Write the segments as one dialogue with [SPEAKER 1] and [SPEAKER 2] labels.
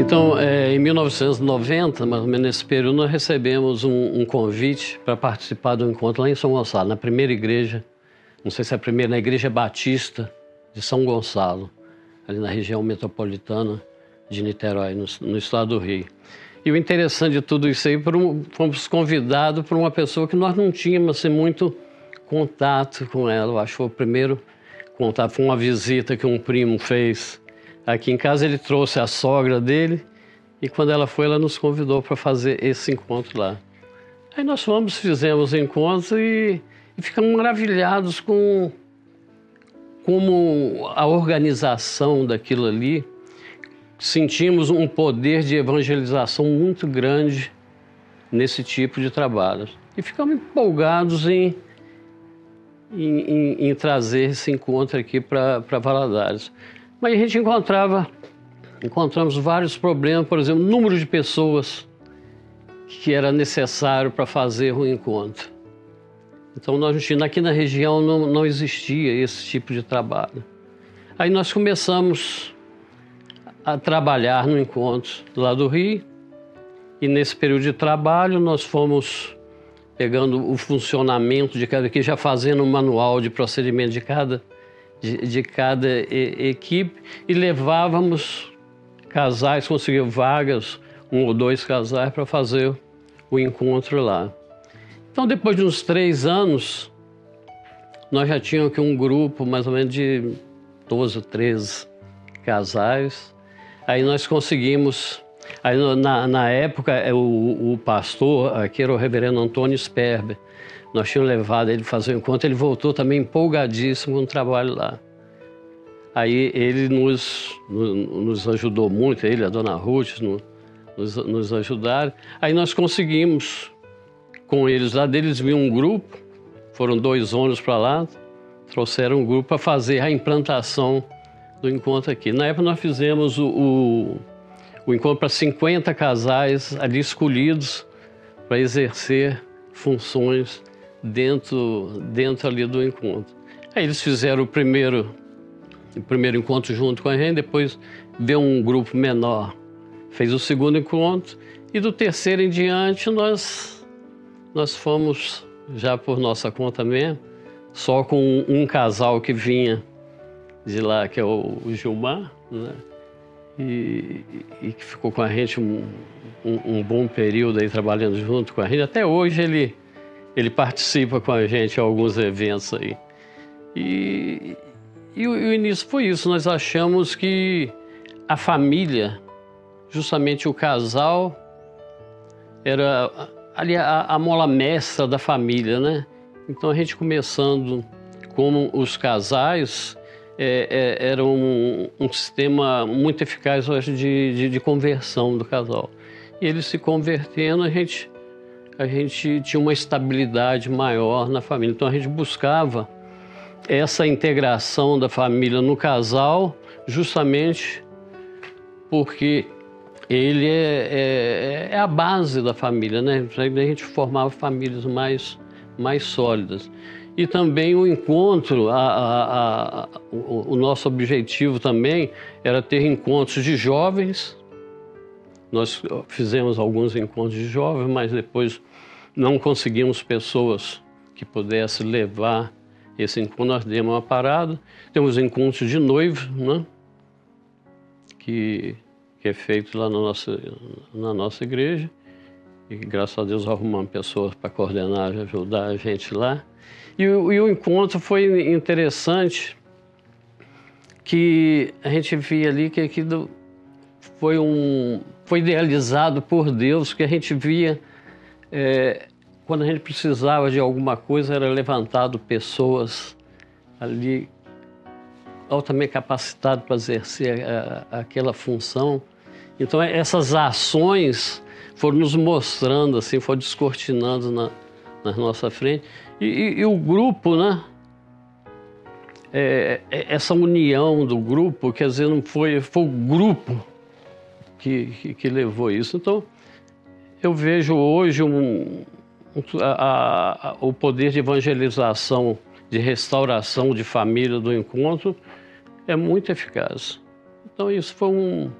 [SPEAKER 1] Então, é, em 1990, mais ou menos nesse período, nós recebemos um, um convite para participar do encontro lá em São Gonçalo, na primeira igreja, não sei se é a primeira, na Igreja Batista de São Gonçalo, ali na região metropolitana de Niterói, no, no estado do Rio. E o interessante de tudo isso aí, um, fomos convidados por uma pessoa que nós não tínhamos assim, muito contato com ela. Eu acho que foi o primeiro contato, foi uma visita que um primo fez Aqui em casa ele trouxe a sogra dele e quando ela foi, ela nos convidou para fazer esse encontro lá. Aí nós fomos, fizemos o encontro e, e ficamos maravilhados com como a organização daquilo ali. Sentimos um poder de evangelização muito grande nesse tipo de trabalho. E ficamos empolgados em, em, em, em trazer esse encontro aqui para Valadares. Mas a gente encontrava, encontramos vários problemas, por exemplo, número de pessoas que era necessário para fazer o encontro. Então, nós aqui na região não, não existia esse tipo de trabalho. Aí nós começamos a trabalhar no encontro lá do Rio, e nesse período de trabalho nós fomos pegando o funcionamento de cada aqui, já fazendo um manual de procedimento de cada de, de cada e, equipe e levávamos casais, conseguiu vagas, um ou dois casais, para fazer o encontro lá. Então, depois de uns três anos, nós já tínhamos aqui um grupo mais ou menos de 12, 13 casais. Aí nós conseguimos. Aí na, na época, é, o, o pastor aqui era o reverendo Antônio Sperber. Nós tínhamos levado ele fazer um encontro, ele voltou também empolgadíssimo com o trabalho lá. Aí ele nos, nos ajudou muito, ele, a dona Ruth, nos, nos ajudaram. Aí nós conseguimos, com eles lá, deles vinha um grupo, foram dois ônibus para lá, trouxeram um grupo para fazer a implantação do encontro aqui. Na época nós fizemos o, o, o encontro para 50 casais ali escolhidos para exercer funções dentro, dentro ali do encontro. Aí eles fizeram o primeiro, o primeiro encontro junto com a gente, depois deu um grupo menor, fez o segundo encontro, e do terceiro em diante nós, nós fomos já por nossa conta mesmo, só com um, casal que vinha de lá, que é o, Gilmar, né? E, e, que ficou com a gente um, um, um, bom período aí trabalhando junto com a gente. Até hoje ele ele participa com a gente em alguns eventos aí. E, e, o, o início foi isso. Nós achamos que a família, justamente o casal, era ali a, a mola mestra da família, né? Então a gente começando como os casais, é, é, era um, um, sistema muito eficaz, acho, de, de, de, conversão do casal. E eles se convertendo, a gente a gente tinha uma estabilidade maior na família. Então a gente buscava essa integração da família no casal, justamente porque ele é, é, é a base da família, né? A gente formava famílias mais, mais sólidas. E também o encontro, a, a, a, o, o nosso objetivo também era ter encontros de jovens. Nós fizemos alguns encontros de jovens, mas depois não conseguimos pessoas que pudessem levar esse encontro, nós demos uma parada. Temos encontros de noivo, né? que, que é feito lá na nossa, na nossa igreja. E graças a Deus arrumamos pessoas para coordenar, ajudar a gente lá. E, e o encontro foi interessante, que a gente via ali que aquilo foi um foi idealizado por Deus, que a gente via é, quando a gente precisava de alguma coisa, era levantado pessoas ali altamente capacitadas para exercer a, a, aquela função. Então, essas ações foram nos mostrando, assim, foram descortinando na, na nossa frente. E, e, e o grupo, né? É, é, essa união do grupo, quer dizer, não foi, foi o grupo que, que, que levou isso. Então, eu vejo hoje um, a, a, o poder de evangelização, de restauração de família do encontro é muito eficaz. Então isso foi um,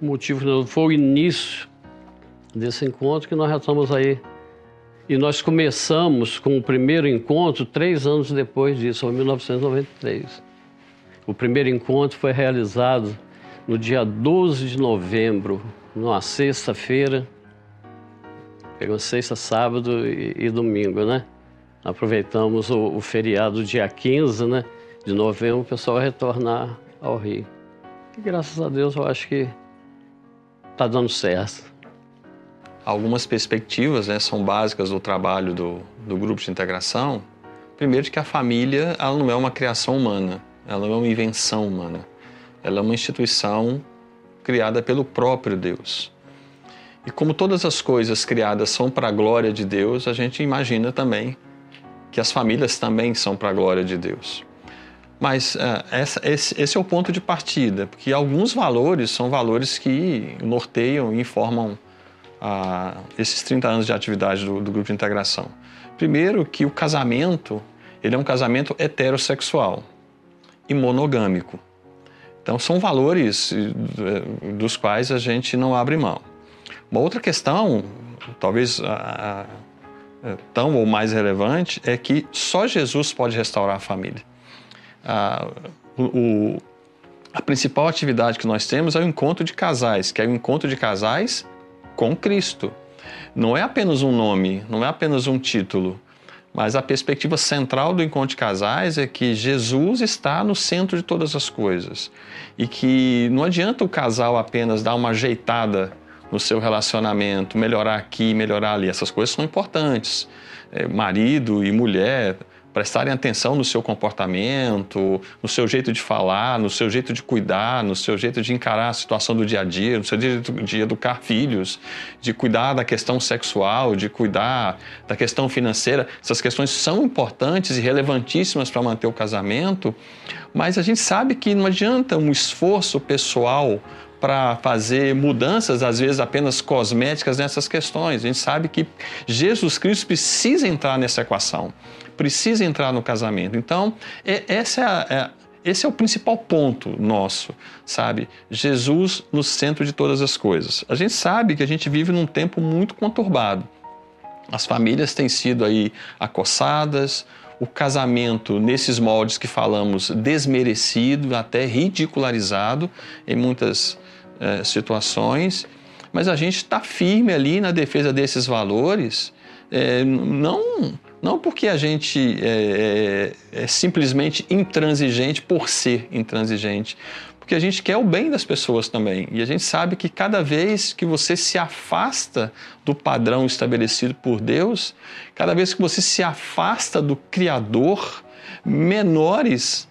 [SPEAKER 1] motivo foi o início desse encontro que nós já estamos aí. E nós começamos com o primeiro encontro três anos depois disso, em 1993. O primeiro encontro foi realizado no dia 12 de novembro, numa sexta-feira. Pegou sexta, sábado e, e, domingo, né? Aproveitamos o, o feriado dia 15, né? De novembro, o pessoal retornar ao Rio. E graças a Deus eu acho que está dando certo
[SPEAKER 2] algumas perspectivas né, são básicas do trabalho do, do grupo de integração. Primeiro, que a família ela não é uma criação humana, ela não é uma invenção humana. Ela é uma instituição criada pelo próprio Deus. E como todas as coisas criadas são para a glória de Deus, a gente imagina também que as famílias também são para a glória de Deus. Mas uh, essa, esse, esse, é o ponto de partida, porque alguns valores são valores que norteiam e informam a esses 30 anos de atividade do, do, grupo de integração? Primeiro, que o casamento ele é um casamento heterossexual e monogâmico. Então, são valores eh, dos quais a gente não abre mão. Uma outra questão, talvez a, a, tão ou mais relevante, é que só Jesus pode restaurar a família. A, o, a principal atividade que nós temos é o encontro de casais, que é o encontro de casais com Cristo. Não é apenas um nome, não é apenas um título, mas a perspectiva central do encontro de casais é que Jesus está no centro de todas as coisas e que não adianta o casal apenas dar uma ajeitada no seu relacionamento, melhorar aqui, melhorar ali. Essas coisas são importantes. É, marido e mulher prestarem atenção no seu comportamento, no seu jeito de falar, no seu jeito de cuidar, no seu jeito de encarar a situação do dia a dia, no seu jeito de educar filhos, de cuidar da questão sexual, de cuidar da questão financeira. Essas questões são importantes e relevantíssimas para manter o casamento, mas a gente sabe que não adianta um esforço pessoal para fazer mudanças, às vezes apenas cosméticas nessas questões. A gente sabe que Jesus Cristo precisa entrar nessa equação precisa entrar no casamento. Então, é, essa é, a, é esse é o principal ponto nosso, sabe? Jesus no centro de todas as coisas. A gente sabe que a gente vive num tempo muito conturbado. As famílias têm sido aí acossadas, o casamento nesses moldes que falamos desmerecido, até ridicularizado em muitas eh, situações, mas a gente está firme ali na defesa desses valores, eh, não não porque a gente é, é, é, simplesmente intransigente por ser intransigente, porque a gente quer o bem das pessoas também. E a gente sabe que cada vez que você se afasta do padrão estabelecido por Deus, cada vez que você se afasta do Criador, menores,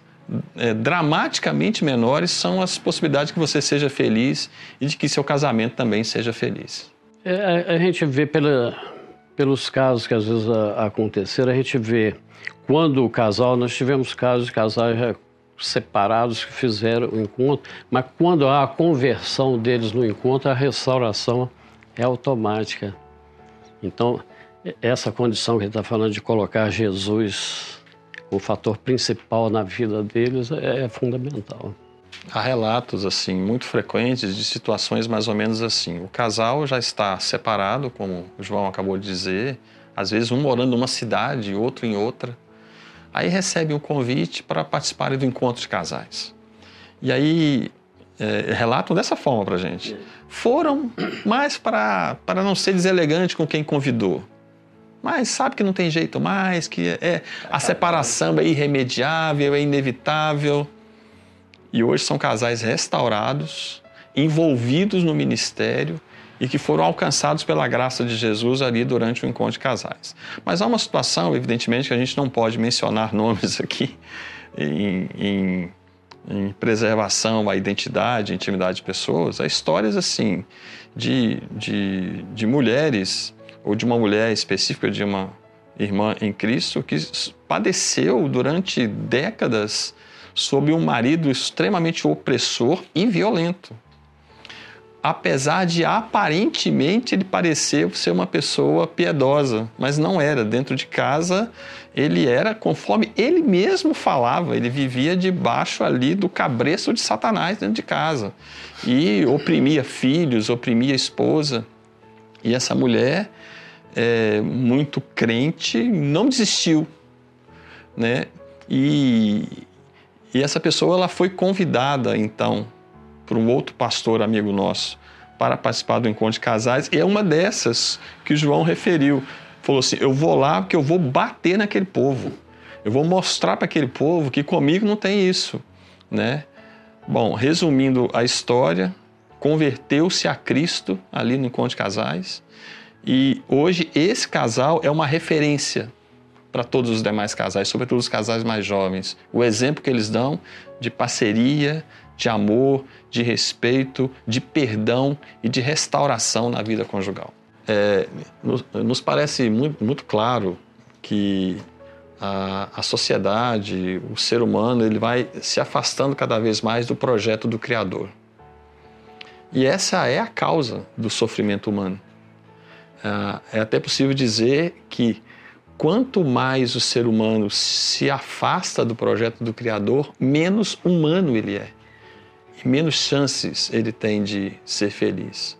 [SPEAKER 2] é, dramaticamente menores, são as possibilidades que você seja feliz e de que seu casamento também seja feliz.
[SPEAKER 1] É, a gente vê pela, pelos casos que às vezes aconteceram, a gente vê quando o casal, nós tivemos casos de casais separados que fizeram o encontro, mas quando há a conversão deles no encontro, a restauração é automática. Então, essa condição que ele está falando de colocar Jesus, o fator principal na vida deles, é, é fundamental.
[SPEAKER 2] Há relatos assim muito frequentes de situações mais ou menos assim. O casal já está separado, como o João acabou de dizer, às vezes um morando numa cidade, outro em outra. Aí recebe um convite para participarem do encontro de casais. E aí é, relatam dessa forma para gente. Foram mais para não ser deselegante com quem convidou. Mas sabe que não tem jeito mais, que é, a separação é irremediável, é inevitável. E hoje são casais restaurados, envolvidos no ministério e que foram alcançados pela graça de Jesus ali durante o encontro de casais. Mas há uma situação, evidentemente, que a gente não pode mencionar nomes aqui em, em, em preservação à identidade, à intimidade de pessoas. Há histórias assim de, de, de mulheres ou de uma mulher específica, de uma irmã em Cristo, que padeceu durante décadas sob um marido extremamente opressor e violento. Apesar de aparentemente ele parecer ser uma pessoa piedosa, mas não era. Dentro de casa, ele era conforme ele mesmo falava, ele vivia debaixo ali do cabreço de Satanás dentro de casa e oprimia filhos, oprimia esposa. E essa mulher, é, muito crente, não desistiu, né? E, e essa pessoa ela foi convidada então por um outro pastor amigo nosso para participar do encontro de casais, e é uma dessas que João referiu. Falou assim: Eu vou lá porque eu vou bater naquele povo. Eu vou mostrar para aquele povo que comigo não tem isso, né? Bom, resumindo a história, converteu-se a Cristo ali no encontro de casais, e hoje esse casal é uma referência para todos os demais casais, sobretudo os casais mais jovens. O exemplo que eles dão de parceria, de amor, de respeito, de perdão e de restauração na vida conjugal. É, nos, nos, parece muito, muito claro que a, a, sociedade, o ser humano, ele vai se afastando cada vez mais do projeto do Criador. E essa é a causa do sofrimento humano. É, é até possível dizer que quanto mais o ser humano se afasta do projeto do Criador, menos humano ele é e menos chances ele tem de ser feliz.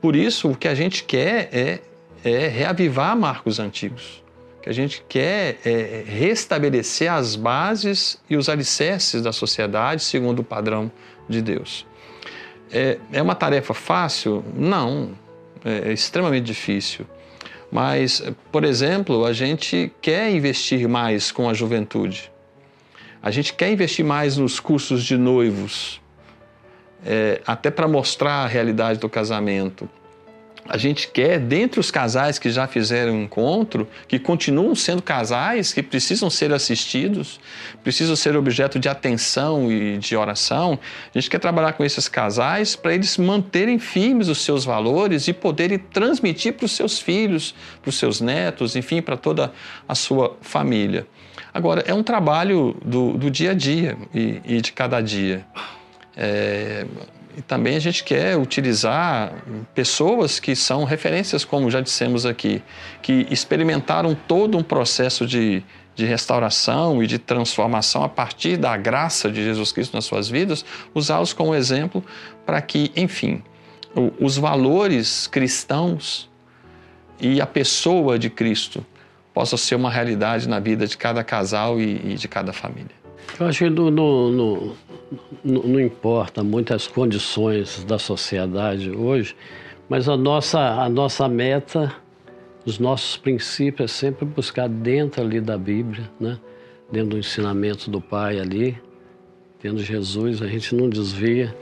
[SPEAKER 2] Por isso, o que a gente quer é, é reavivar marcos antigos. O que a gente quer é restabelecer as bases e os alicerces da sociedade segundo o padrão de Deus. É, é uma tarefa fácil? Não, é, é extremamente difícil. Mas, por exemplo, a gente quer investir mais com a juventude. A gente quer investir mais nos cursos de noivos, é, até para mostrar a realidade do casamento. A gente quer, dentre os casais que já fizeram encontro, que continuam sendo casais, que precisam ser assistidos, precisam ser objeto de atenção e de oração, a gente quer trabalhar com esses casais para eles manterem firmes os seus valores e poderem transmitir para os seus filhos, para os seus netos, enfim, para toda a sua família. Agora, é um trabalho do, do dia a dia e, e de cada dia. É, e também a gente quer utilizar pessoas que são referências, como já dissemos aqui, que experimentaram todo um processo de, de restauração e de transformação a partir da graça de Jesus Cristo nas suas vidas, usá-los como exemplo para que, enfim, os valores cristãos e a pessoa de Cristo possam ser uma realidade na vida de cada casal e, e de cada família.
[SPEAKER 1] Eu acho que no, no, no não importa muitas condições da sociedade hoje, mas a nossa, a nossa meta, os nossos princípios é sempre buscar dentro ali da Bíblia, né? dentro do ensinamento do Pai ali, tendo Jesus, a gente não desvia,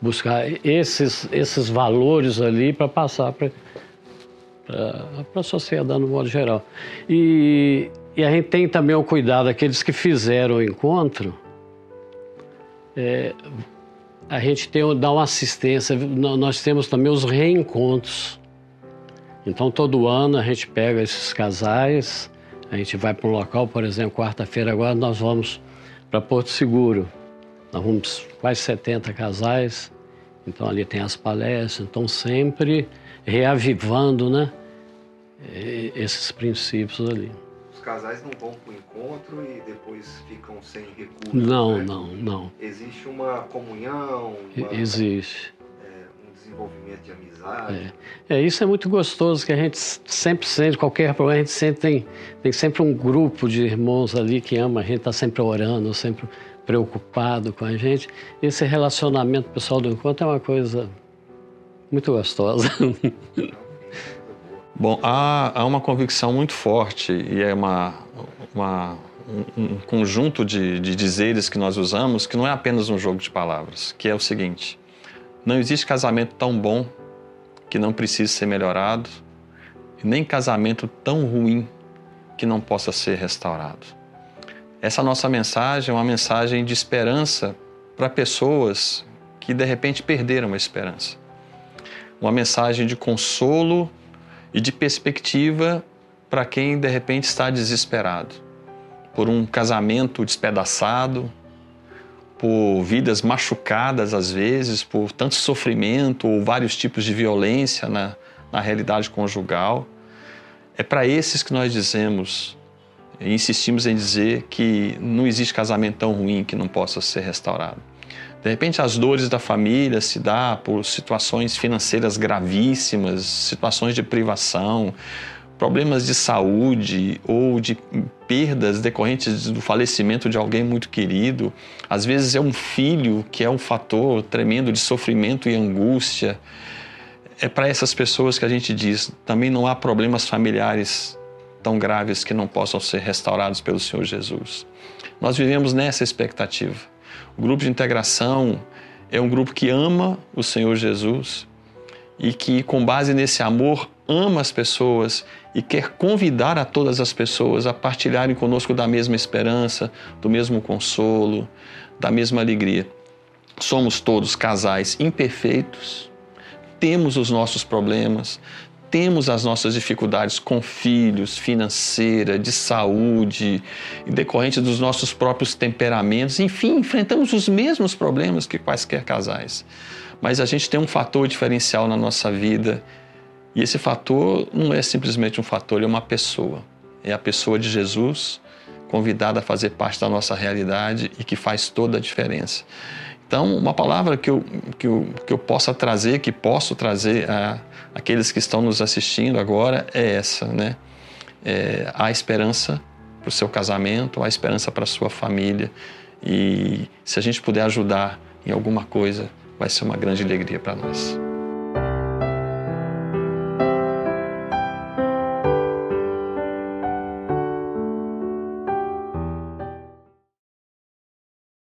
[SPEAKER 1] buscar esses, esses valores ali para passar para a sociedade no modo geral. E, e a gente tem também o cuidado, aqueles que fizeram o encontro, é, a gente tem, dá uma assistência, nós temos também os reencontros. Então, todo ano a gente pega esses casais, a gente vai para um local, por exemplo, quarta-feira agora nós vamos para Porto Seguro. Nós vamos quase 70 casais, então ali tem as palestras, então sempre reavivando né, esses princípios ali
[SPEAKER 3] casais não vão para o encontro e depois ficam sem recursos.
[SPEAKER 1] Não, né? não, não.
[SPEAKER 3] Existe uma comunhão. Uma,
[SPEAKER 1] Existe.
[SPEAKER 3] É, um desenvolvimento de amizade.
[SPEAKER 1] É. é. isso é muito gostoso, que a gente sempre sente, qualquer problema, a gente sempre tem, tem sempre um grupo de irmãos ali que ama, a gente está sempre orando, sempre preocupado com a gente. Esse relacionamento pessoal do encontro é uma coisa muito gostosa.
[SPEAKER 2] Bom, há, há uma convicção muito forte e é uma, uma um, um, conjunto de, de dizeres que nós usamos que não é apenas um jogo de palavras, que é o seguinte: não existe casamento tão bom que não precise ser melhorado, nem casamento tão ruim que não possa ser restaurado. Essa nossa mensagem é uma mensagem de esperança para pessoas que de repente perderam a esperança. Uma mensagem de consolo e de perspectiva para quem de repente está desesperado por um casamento despedaçado, por vidas machucadas às vezes, por tanto sofrimento ou vários tipos de violência na, na realidade conjugal. É para esses que nós dizemos insistimos em dizer que não existe casamento tão ruim que não possa ser restaurado. De repente, as dores da família se dá por situações financeiras gravíssimas, situações de privação, problemas de saúde ou de perdas decorrentes do falecimento de alguém muito querido. Às vezes é um filho que é um fator tremendo de sofrimento e angústia. É para essas pessoas que a gente diz: também não há problemas familiares tão graves que não possam ser restaurados pelo Senhor Jesus. Nós vivemos nessa expectativa. O grupo de integração é um grupo que ama o Senhor Jesus e que, com base nesse amor, ama as pessoas e quer convidar a todas as pessoas a partilharem conosco da mesma esperança, do mesmo consolo, da mesma alegria. Somos todos casais imperfeitos, temos os nossos problemas, temos as nossas dificuldades com filhos, financeira, de saúde, decorrente dos nossos próprios temperamentos, enfim, enfrentamos os mesmos problemas que quaisquer casais. Mas a gente tem um fator diferencial na nossa vida e esse fator não é simplesmente um fator, é uma pessoa. É a pessoa de Jesus convidada a fazer parte da nossa realidade e que faz toda a diferença. Então, uma palavra que eu, que eu, que eu possa trazer, que posso trazer a aqueles que estão nos assistindo agora é essa, né? É, há esperança para o seu casamento, há esperança para a sua família e se a gente puder ajudar em alguma coisa, vai ser uma grande alegria para nós.